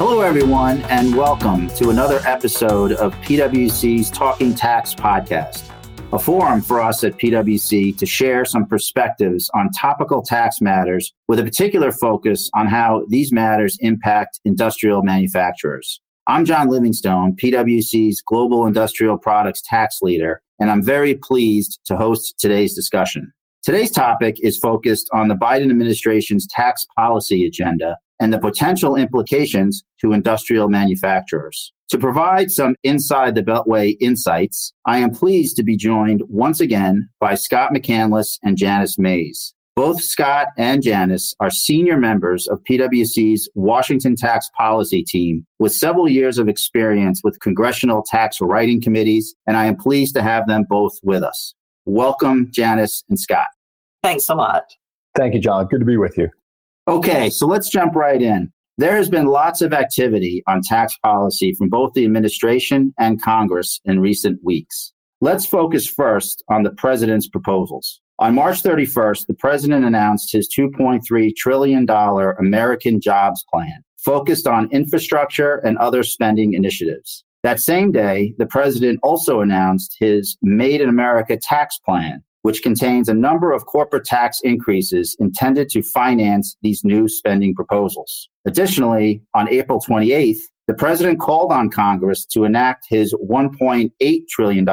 Hello, everyone, and welcome to another episode of PwC's Talking Tax podcast, a forum for us at PwC to share some perspectives on topical tax matters with a particular focus on how these matters impact industrial manufacturers. I'm John Livingstone, PwC's Global Industrial Products Tax Leader, and I'm very pleased to host today's discussion. Today's topic is focused on the Biden administration's tax policy agenda and the potential implications to industrial manufacturers. To provide some inside the Beltway insights, I am pleased to be joined once again by Scott McCandless and Janice Mays. Both Scott and Janice are senior members of PwC's Washington tax policy team with several years of experience with congressional tax writing committees, and I am pleased to have them both with us. Welcome, Janice and Scott. Thanks a lot. Thank you, John. Good to be with you. Okay, so let's jump right in. There has been lots of activity on tax policy from both the administration and Congress in recent weeks. Let's focus first on the president's proposals. On March 31st, the president announced his $2.3 trillion American Jobs Plan, focused on infrastructure and other spending initiatives. That same day, the president also announced his Made in America tax plan, which contains a number of corporate tax increases intended to finance these new spending proposals. Additionally, on April 28th, the president called on Congress to enact his $1.8 trillion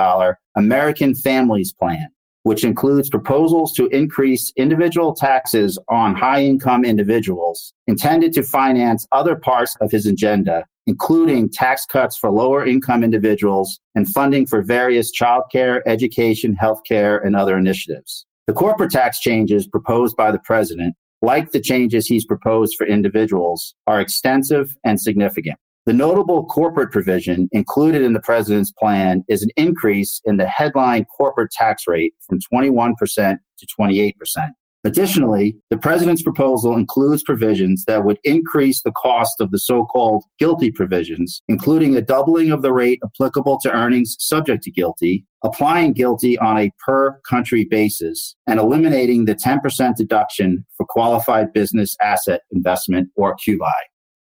American Families Plan, which includes proposals to increase individual taxes on high income individuals intended to finance other parts of his agenda, including tax cuts for lower income individuals and funding for various childcare, education, healthcare, and other initiatives. The corporate tax changes proposed by the president, like the changes he's proposed for individuals, are extensive and significant. The notable corporate provision included in the president's plan is an increase in the headline corporate tax rate from 21% to 28%. Additionally, the president's proposal includes provisions that would increase the cost of the so-called GILTI provisions, including a doubling of the rate applicable to earnings subject to GILTI, applying GILTI on a per country basis, and eliminating the 10% deduction for qualified business asset investment or QBI.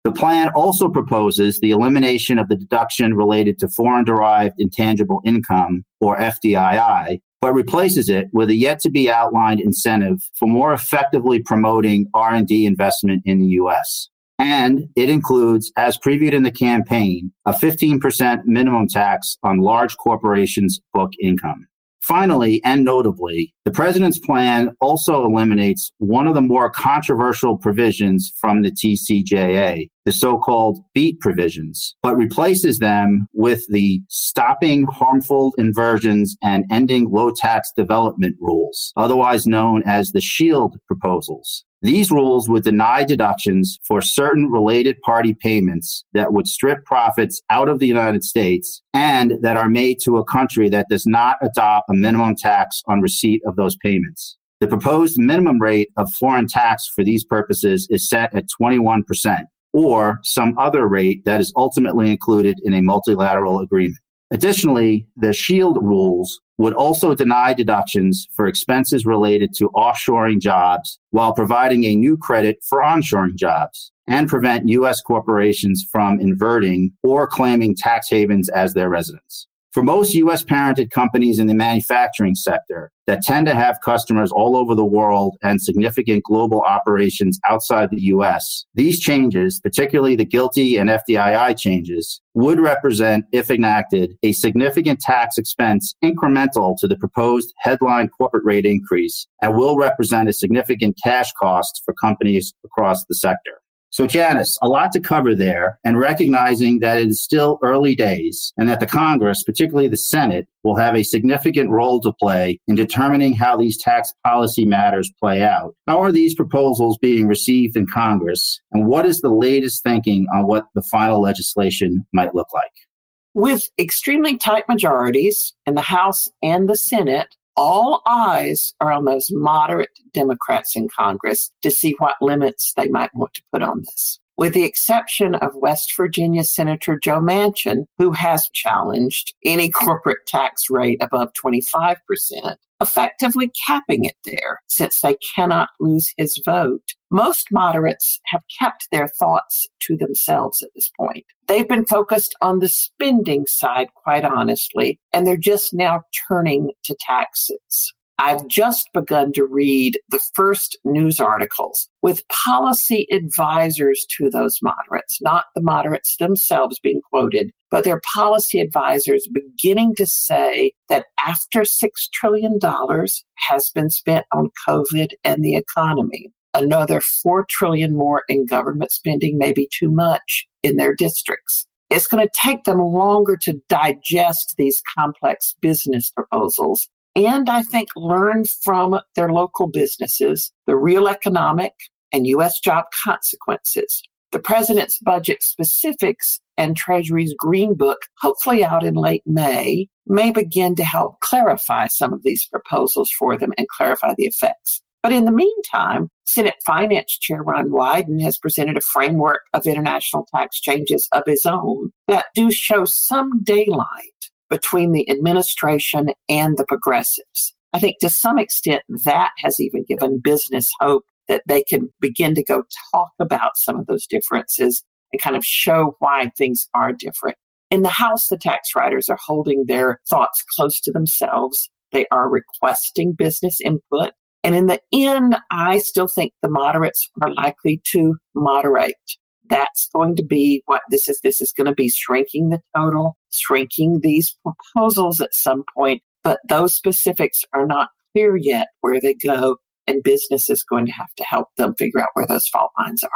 The plan also proposes the elimination of the deduction related to foreign derived intangible income or FDII but replaces it with a yet to be outlined incentive for more effectively promoting R&D investment in the US. And it includes, as previewed in the campaign, a 15% minimum tax on large corporations' book income. Finally, and notably, the president's plan also eliminates one of the more controversial provisions from the TCJA, the so-called BEAT provisions, but replaces them with the stopping harmful inversions and ending low tax development rules, otherwise known as the SHIELD proposals. These rules would deny deductions for certain related party payments that would strip profits out of the United States and that are made to a country that does not adopt a minimum tax on receipt of those payments. The proposed minimum rate of foreign tax for these purposes is set at 21% or some other rate that is ultimately included in a multilateral agreement. Additionally, the SHIELD rules would also deny deductions for expenses related to offshoring jobs while providing a new credit for onshoring jobs and prevent U.S. corporations from inverting or claiming tax havens as their residence. For most US parented companies in the manufacturing sector that tend to have customers all over the world and significant global operations outside the US, these changes, particularly the GILTI and FDII changes, would represent, if enacted, a significant tax expense incremental to the proposed headline corporate rate increase and will represent a significant cash cost for companies across the sector. So, Janice, a lot to cover there, and recognizing that it is still early days and that the Congress, particularly the Senate, will have a significant role to play in determining how these tax policy matters play out. How are these proposals being received in Congress, and what is the latest thinking on what the final legislation might look like? With extremely tight majorities in the House and the Senate, all eyes are on those moderate Democrats in Congress to see what limits they might want to put on this. With the exception of West Virginia Senator Joe Manchin, who has challenged any corporate tax rate above 25%, effectively capping it there since they cannot lose his vote. Most moderates have kept their thoughts to themselves at this point. They've been focused on the spending side, quite honestly, and they're just now turning to taxes. I've just begun to read the first news articles with policy advisors to those moderates, not the moderates themselves being quoted, but their policy advisors beginning to say that after $6 trillion has been spent on COVID and the economy, another 4 trillion more in government spending may be too much in their districts. It's going to take them longer to digest these complex business proposals and I think learn from their local businesses the real economic and U.S. job consequences. The president's budget specifics and Treasury's Green Book, hopefully out in late May, may begin to help clarify some of these proposals for them and clarify the effects. But in the meantime, Senate Finance Chair Ron Wyden has presented a framework of international tax changes of his own that do show some daylight between the administration and the progressives. I think to some extent that has even given business hope that they can begin to go talk about some of those differences and kind of show why things are different. In the House, the tax writers are holding their thoughts close to themselves. They are requesting business input. And in the end, I still think the moderates are likely to moderate that's going to be what this is. This is going to be shrinking the total, shrinking these proposals at some point, but those specifics are not clear yet where they go. And business is going to have to help them figure out where those fault lines are.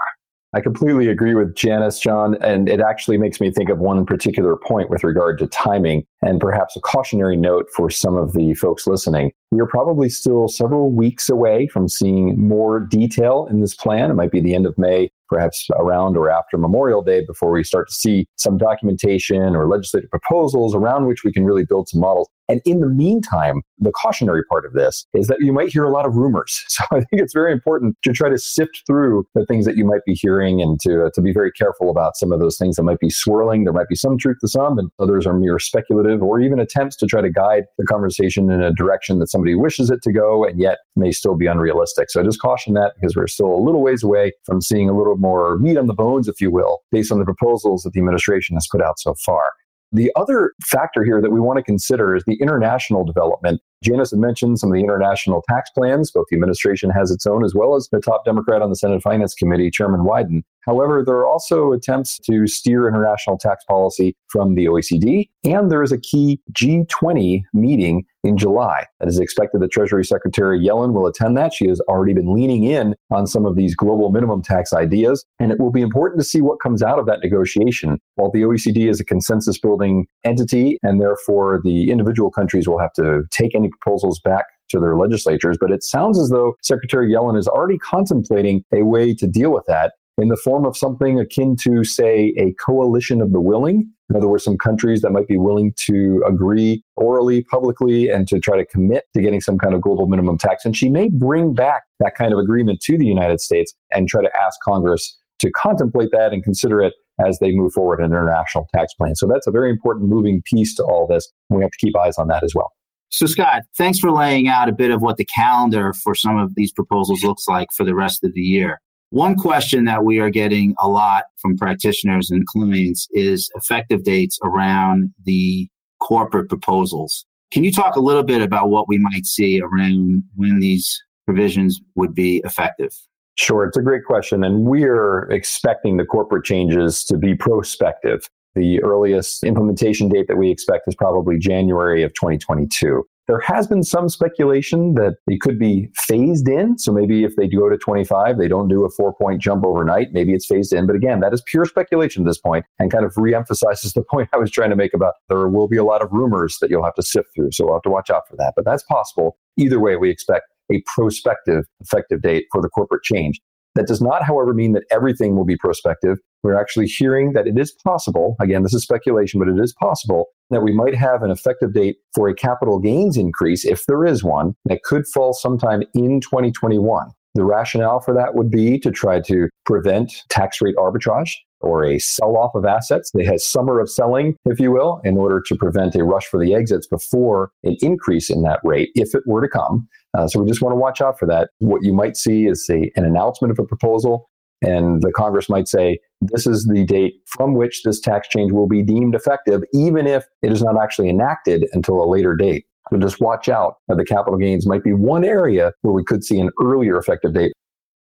I completely agree with Janice, John, and it actually makes me think of one particular point with regard to timing and perhaps a cautionary note for some of the folks listening. We are probably still several weeks away from seeing more detail in this plan. It might be the end of May, perhaps around or after Memorial Day before we start to see some documentation or legislative proposals around which we can really build some models. And in the meantime, the cautionary part of this is that you might hear a lot of rumors. So I think it's very important to try to sift through the things that you might be hearing and to, uh, to be very careful about some of those things that might be swirling. There might be some truth to some, and others are mere speculative or even attempts to try to guide the conversation in a direction that somebody wishes it to go and yet may still be unrealistic. So I just caution that because we're still a little ways away from seeing a little more meat on the bones, if you will, based on the proposals that the administration has put out so far. The other factor here that we want to consider is the international development. Janice had mentioned some of the international tax plans. Both the administration has its own, as well as the top Democrat on the Senate Finance Committee, Chairman Wyden. However, there are also attempts to steer international tax policy from the OECD, and there is a key G20 meeting in July. It is expected that Treasury Secretary Yellen will attend that. She has already been leaning in on some of these global minimum tax ideas, and it will be important to see what comes out of that negotiation. While the OECD is a consensus building entity, and therefore the individual countries will have to take any proposals back to their legislatures, but it sounds as though Secretary Yellen is already contemplating a way to deal with that in the form of something akin to, say, a coalition of the willing. In other words, some countries that might be willing to agree orally, publicly, and to try to commit to getting some kind of global minimum tax. And she may bring back that kind of agreement to the United States and try to ask Congress to contemplate that and consider it as they move forward an international tax plan. So that's a very important moving piece to all this. We have to keep eyes on that as well. So, Scott, thanks for laying out a bit of what the calendar for some of these proposals looks like for the rest of the year. One question that we are getting a lot from practitioners and clients is effective dates around the corporate proposals. Can you talk a little bit about what we might see around when these provisions would be effective? Sure, it's a great question. And we are expecting the corporate changes to be prospective. The earliest implementation date that we expect is probably January of 2022. There has been some speculation that it could be phased in. So maybe if they go to 25, they don't do a four point jump overnight. Maybe it's phased in. But again, that is pure speculation at this point and kind of reemphasizes the point I was trying to make about there will be a lot of rumors that you'll have to sift through. So we'll have to watch out for that. But that's possible. Either way, we expect a prospective effective date for the corporate change. That does not, however, mean that everything will be prospective. We're actually hearing that it is possible, again, this is speculation, but it is possible that we might have an effective date for a capital gains increase, if there is one, that could fall sometime in 2021. The rationale for that would be to try to prevent tax rate arbitrage. or a sell off of assets. They had summer of selling, if you will, in order to prevent a rush for the exits before an increase in that rate, if it were to come. Uh, so we just want to watch out for that. What you might see is a, an announcement of a proposal, and the Congress might say, this is the date from which this tax change will be deemed effective, even if it is not actually enacted until a later date. So just watch out. The capital gains might be one area where we could see an earlier effective date.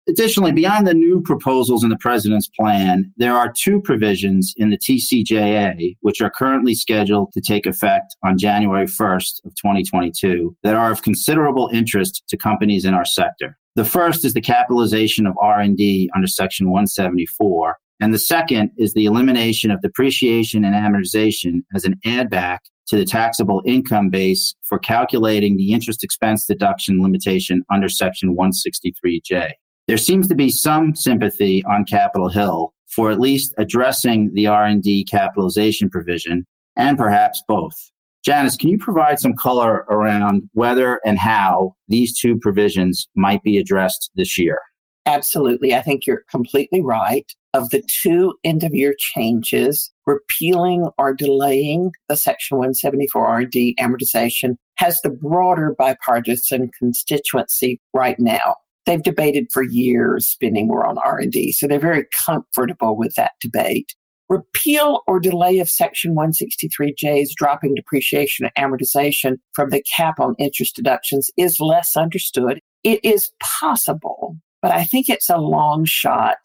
Additionally, beyond the new proposals in the president's plan, there are two provisions in the TCJA which are currently scheduled to take effect on January 1st of 2022 that are of considerable interest to companies in our sector. The first is the capitalization of R&D under section 174, and the second is the elimination of depreciation and amortization as an add back to the taxable income base for calculating the interest expense deduction limitation under section 163J. There seems to be some sympathy on Capitol Hill for at least addressing the R&D capitalization provision and perhaps both. Janice, can you provide some color around whether and how these two provisions might be addressed this year? Absolutely. I think you're completely right. Of the two end of year changes, repealing or delaying the Section 174 R&D amortization has the broader bipartisan constituency right now. They've debated for years spending more on R&D, so they're very comfortable with that debate. Repeal or delay of Section 163J's dropping depreciation and amortization from the cap on interest deductions is less understood. It is possible, but I think it's a long shot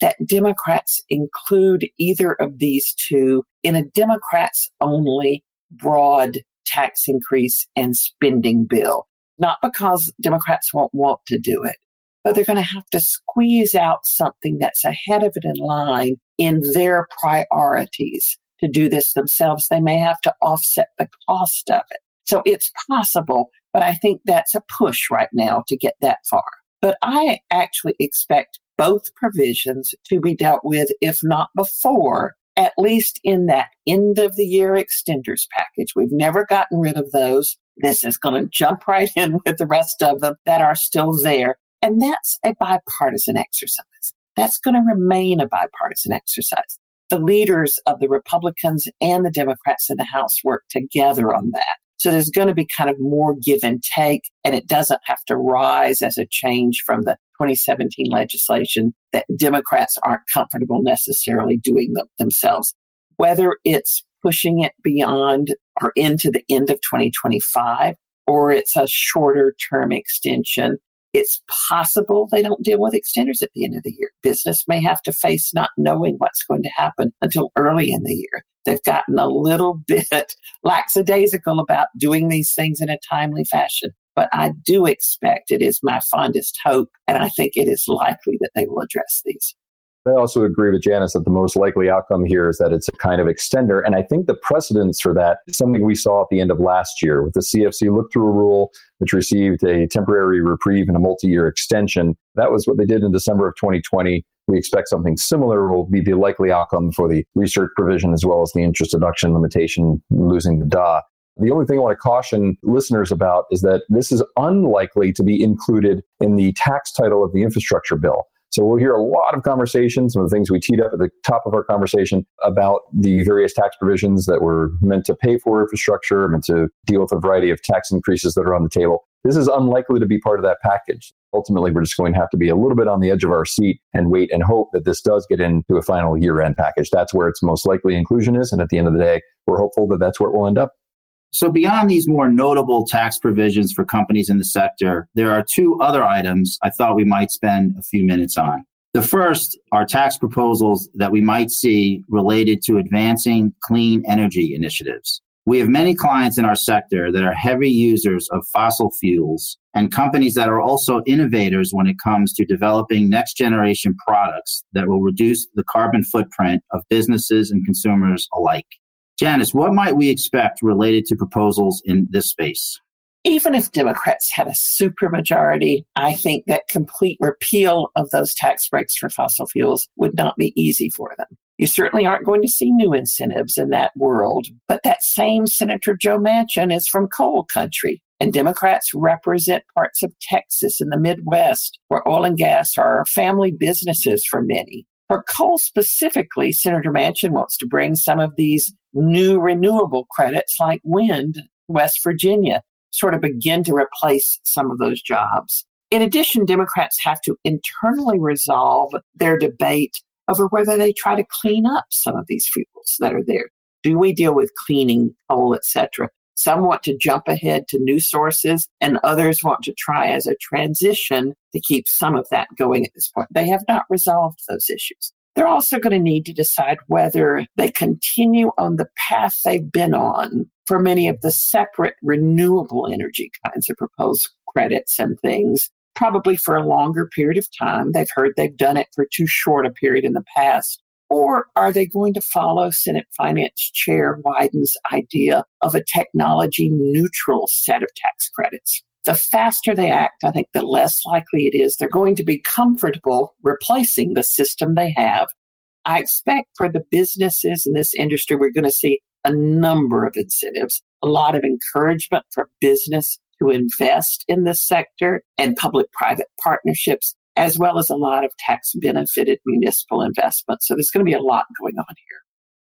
that Democrats include either of these two in a Democrats only broad tax increase and spending bill. Not because Democrats won't want to do it, but they're going to have to squeeze out something that's ahead of it in line in their priorities to do this themselves. They may have to offset the cost of it. So it's possible, but I think that's a push right now to get that far. But I actually expect both provisions to be dealt with, if not before, at least in that end of the year extenders package. We've never gotten rid of those. This is going to jump right in with the rest of them that are still there. And that's a bipartisan exercise. That's going to remain a bipartisan exercise. The leaders of the Republicans and the Democrats in the House work together on that. So there's going to be kind of more give and take, and it doesn't have to rise as a change from the 2017 legislation that Democrats aren't comfortable necessarily doing them themselves. Whether it's pushing it beyond or into the end of 2025, or it's a shorter term extension it's possible they don't deal with extenders at the end of the year. Business may have to face not knowing what's going to happen until early in the year. They've gotten a little bit lackadaisical about doing these things in a timely fashion. But I do expect it is my fondest hope, and I think it is likely that they will address these. I also agree with Janice that the most likely outcome here is that it's a kind of extender. And I think the precedence for that is something we saw at the end of last year with the CFC look through rule, which received a temporary reprieve and a multi year extension. That was what they did in December of 2020. We expect something similar will be the likely outcome for the research provision as well as the interest deduction limitation, losing the DA. The only thing I want to caution listeners about is that this is unlikely to be included in the tax title of the infrastructure bill. So we'll hear a lot of conversations, some of the things we teed up at the top of our conversation about the various tax provisions that were meant to pay for infrastructure, meant to deal with a variety of tax increases that are on the table. This is unlikely to be part of that package. Ultimately, we're just going to have to be a little bit on the edge of our seat and wait and hope that this does get into a final year end package. That's where its most likely inclusion is. And at the end of the day, we're hopeful that that's where it will end up. So, beyond these more notable tax provisions for companies in the sector, there are two other items I thought we might spend a few minutes on. The first are tax proposals that we might see related to advancing clean energy initiatives. We have many clients in our sector that are heavy users of fossil fuels and companies that are also innovators when it comes to developing next generation products that will reduce the carbon footprint of businesses and consumers alike. Janice, what might we expect related to proposals in this space? Even if Democrats had a supermajority, I think that complete repeal of those tax breaks for fossil fuels would not be easy for them. You certainly aren't going to see new incentives in that world, but that same Senator Joe Manchin is from coal country. And Democrats represent parts of Texas and the Midwest where oil and gas are family businesses for many. For coal specifically, Senator Manchin wants to bring some of these new renewable credits like wind, West Virginia, sort of begin to replace some of those jobs. In addition, Democrats have to internally resolve their debate over whether they try to clean up some of these fuels that are there. Do we deal with cleaning coal, etc.? Some want to jump ahead to new sources, and others want to try as a transition to keep some of that going at this point. They have not resolved those issues. They're also going to need to decide whether they continue on the path they've been on for many of the separate renewable energy kinds of proposed credits and things, probably for a longer period of time. They've heard they've done it for too short a period in the past. Or are they going to follow Senate Finance Chair Wyden's idea of a technology neutral set of tax credits? The faster they act, I think the less likely it is they're going to be comfortable replacing the system they have. I expect for the businesses in this industry, we're going to see a number of incentives, a lot of encouragement for business to invest in this sector and public private partnerships as well as a lot of tax benefited municipal investment. So there's going to be a lot going on here.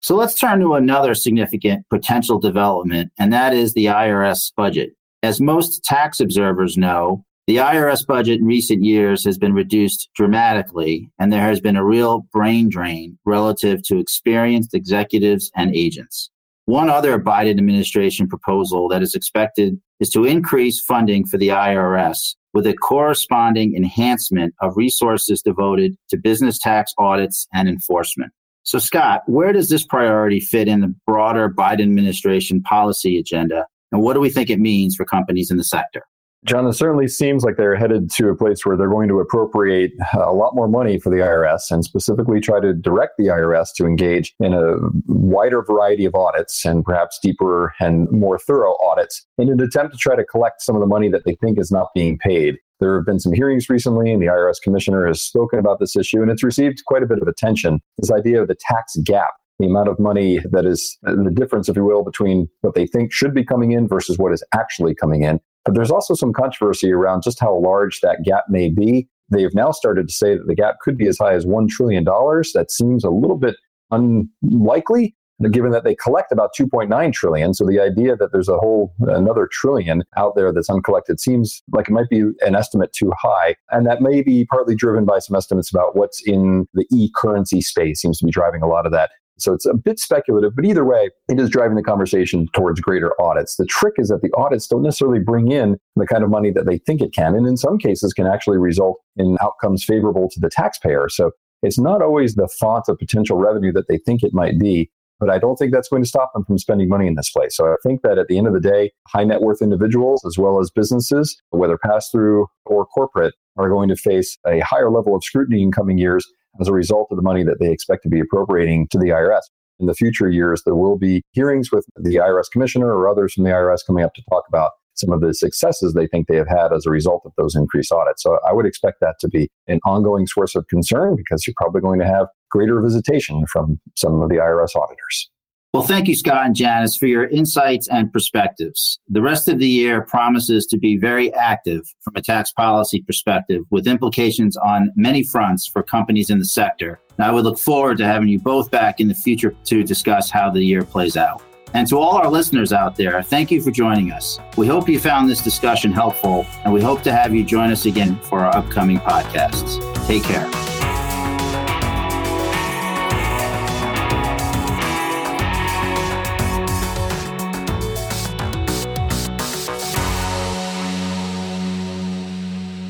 So let's turn to another significant potential development, and that is the IRS budget. As most tax observers know, the IRS budget in recent years has been reduced dramatically, and there has been a real brain drain relative to experienced executives and agents. One other Biden administration proposal that is expected is to increase funding for the IRS with a corresponding enhancement of resources devoted to business tax audits and enforcement. So, Scott, where does this priority fit in the broader Biden administration policy agenda? And what do we think it means for companies in the sector? John, it certainly seems like they're headed to a place where they're going to appropriate a lot more money for the IRS and specifically try to direct the IRS to engage in a wider variety of audits and perhaps deeper and more thorough audits in an attempt to try to collect some of the money that they think is not being paid. There have been some hearings recently, and the IRS commissioner has spoken about this issue, and it's received quite a bit of attention. This idea of the tax gap the amount of money that is the difference, if you will, between what they think should be coming in versus what is actually coming in. But there's also some controversy around just how large that gap may be. They've now started to say that the gap could be as high as $1 trillion. That seems a little bit unlikely given that they collect about 2.9 trillion so the idea that there's a whole another trillion out there that's uncollected seems like it might be an estimate too high and that may be partly driven by some estimates about what's in the e-currency space seems to be driving a lot of that so it's a bit speculative, but either way, it is driving the conversation towards greater audits. The trick is that the audits don't necessarily bring in the kind of money that they think it can, and in some cases can actually result in outcomes favorable to the taxpayer. So it's not always the font of potential revenue that they think it might be, but I don't think that's going to stop them from spending money in this place. So I think that at the end of the day, high net worth individuals as well as businesses, whether pass through or corporate, are going to face a higher level of scrutiny in coming years as a result of the money that they expect to be appropriating to the IRS. In the future years, there will be hearings with the IRS commissioner or others from the IRS coming up to talk about some of the successes they think they have had as a result of those increased audits. So I would expect that to be an ongoing source of concern because you're probably going to have greater visitation from some of the IRS auditors. Well, thank you, Scott and Janice, for your insights and perspectives. The rest of the year promises to be very active from a tax policy perspective, with implications on many fronts for companies in the sector. And I would look forward to having you both back in the future to discuss how the year plays out. And to all our listeners out there, thank you for joining us. We hope you found this discussion helpful, and we hope to have you join us again for our upcoming podcasts. Take care.